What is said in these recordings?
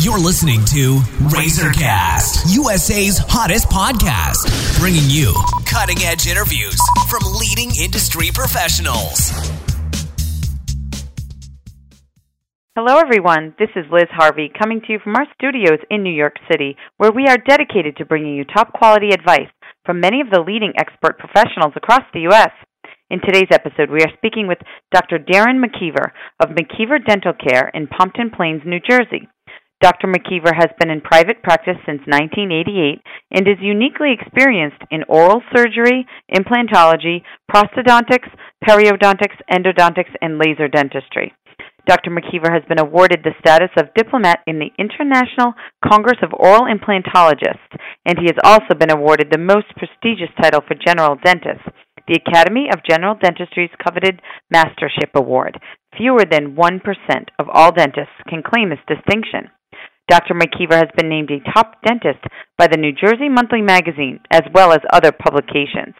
You're listening to Razorcast, USA's hottest podcast, bringing you cutting edge interviews from leading industry professionals. Hello, everyone. This is Liz Harvey coming to you from our studios in New York City, where we are dedicated to bringing you top quality advice from many of the leading expert professionals across the U.S. In today's episode, we are speaking with Dr. Darren McKeever of McKeever Dental Care in Pompton Plains, New Jersey. Dr. McKeever has been in private practice since 1988 and is uniquely experienced in oral surgery, implantology, prosthodontics, periodontics, endodontics, and laser dentistry. Dr. McKeever has been awarded the status of diplomat in the International Congress of Oral Implantologists, and he has also been awarded the most prestigious title for general dentists the Academy of General Dentistry's coveted Mastership Award. Fewer than 1% of all dentists can claim this distinction. Dr. McKeever has been named a top dentist by the New Jersey Monthly Magazine, as well as other publications.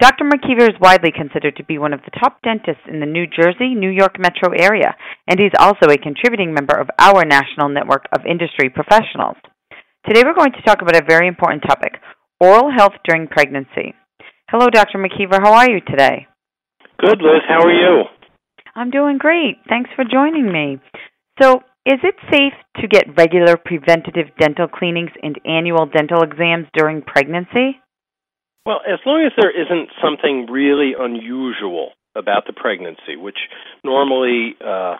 Dr. McKeever is widely considered to be one of the top dentists in the New Jersey, New York metro area, and he's also a contributing member of our national network of industry professionals. Today we're going to talk about a very important topic oral health during pregnancy. Hello, Dr. McKeever. How are you today? Good, Liz. How are you? I'm doing great. Thanks for joining me. So, is it safe to get regular preventative dental cleanings and annual dental exams during pregnancy? Well, as long as there isn't something really unusual about the pregnancy, which normally, uh,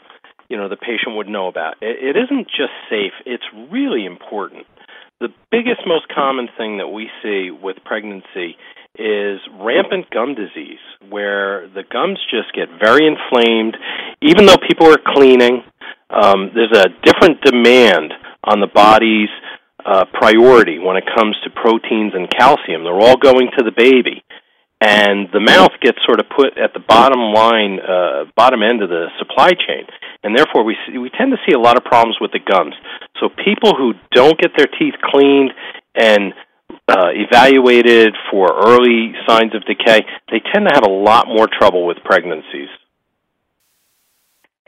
you know, the patient would know about. It, it isn't just safe; it's really important. The biggest, most common thing that we see with pregnancy is rampant gum disease, where the gums just get very inflamed. Even though people are cleaning, um, there's a different demand on the body's uh, priority when it comes to proteins and calcium. They're all going to the baby. And the mouth gets sort of put at the bottom line, uh, bottom end of the supply chain, and therefore we see, we tend to see a lot of problems with the gums. So people who don't get their teeth cleaned and uh, evaluated for early signs of decay, they tend to have a lot more trouble with pregnancies.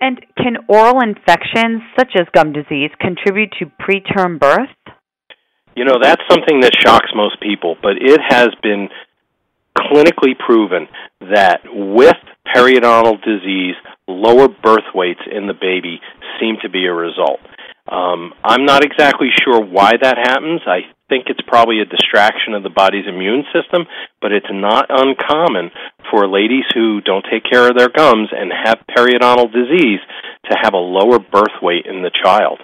And can oral infections, such as gum disease, contribute to preterm birth? You know, that's something that shocks most people, but it has been clinically proven that with periodontal disease, lower birth weights in the baby seem to be a result. Um, I'm not exactly sure why that happens. I think it's probably a distraction of the body's immune system, but it's not uncommon for ladies who don't take care of their gums and have periodontal disease to have a lower birth weight in the child.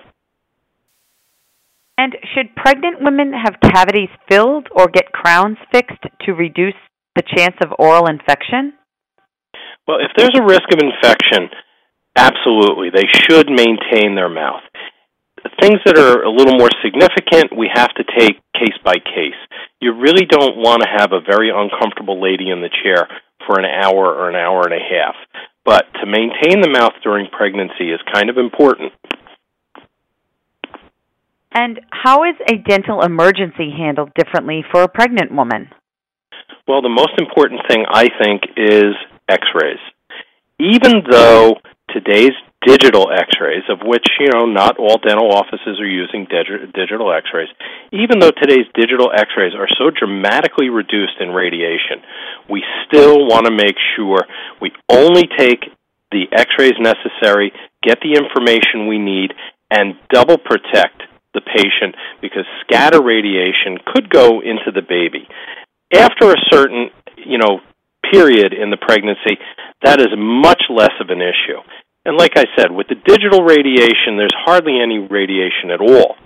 And should pregnant women have cavities filled or get crowns fixed to reduce the chance of oral infection? Well, if there's a risk of infection, absolutely. They should maintain their mouth things that are a little more significant, we have to take case by case. You really don't want to have a very uncomfortable lady in the chair for an hour or an hour and a half. But to maintain the mouth during pregnancy is kind of important. And how is a dental emergency handled differently for a pregnant woman? Well, the most important thing I think is x rays. Even though today's digital x-rays of which you know not all dental offices are using dig- digital x-rays. Even though today's digital x-rays are so dramatically reduced in radiation we still want to make sure we only take the x-rays necessary get the information we need and double protect the patient because scatter radiation could go into the baby. After a certain you know period in the pregnancy that is much less of an issue and like I said, with the digital radiation, there's hardly any radiation at all.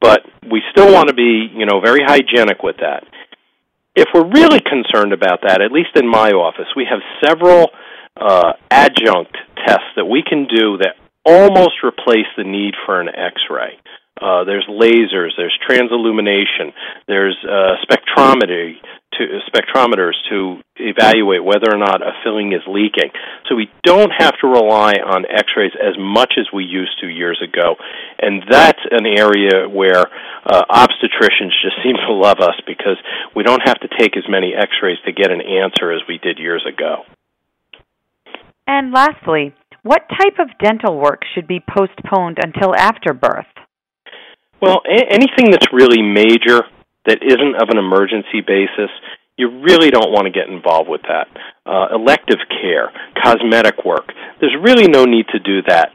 But we still want to be, you know, very hygienic with that. If we're really concerned about that, at least in my office, we have several uh, adjunct tests that we can do that almost replace the need for an X-ray. Uh, there's lasers, there's transillumination, there's uh, spectrometry to spectrometers to evaluate whether or not a filling is leaking. So we don't have to rely on X-rays as much as we used to years ago, and that's an area where uh, obstetricians just seem to love us because we don't have to take as many X-rays to get an answer as we did years ago. And lastly, what type of dental work should be postponed until after birth? Well, a- anything that's really major that isn't of an emergency basis, you really don't want to get involved with that. Uh, elective care, cosmetic work, there's really no need to do that,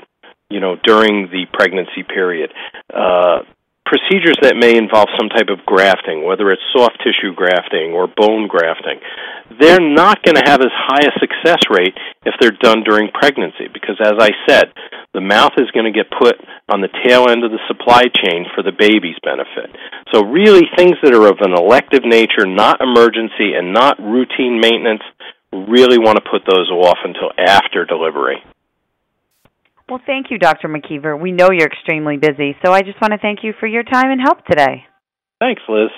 you know, during the pregnancy period. Uh, procedures that may involve some type of grafting, whether it's soft tissue grafting or bone grafting, they're not going to have as high a success rate if they're done during pregnancy because, as I said, the mouth is going to get put on the tail end of the supply chain for the baby's benefit. So, really, things that are of an elective nature, not emergency, and not routine maintenance, really want to put those off until after delivery. Well, thank you, Dr. McKeever. We know you're extremely busy, so I just want to thank you for your time and help today. Thanks, Liz.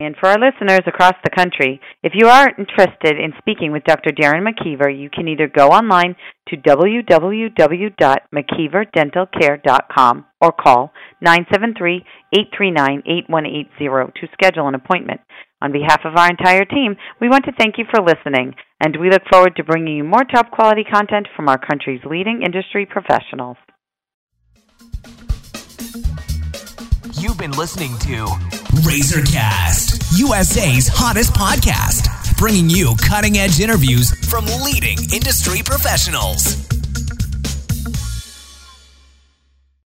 And for our listeners across the country, if you are interested in speaking with Dr. Darren McKeever, you can either go online to www.mckeeverdentalcare.com or call 973-839-8180 to schedule an appointment. On behalf of our entire team, we want to thank you for listening, and we look forward to bringing you more top quality content from our country's leading industry professionals. You've been listening to Razorcast, USA's hottest podcast, bringing you cutting edge interviews from leading industry professionals.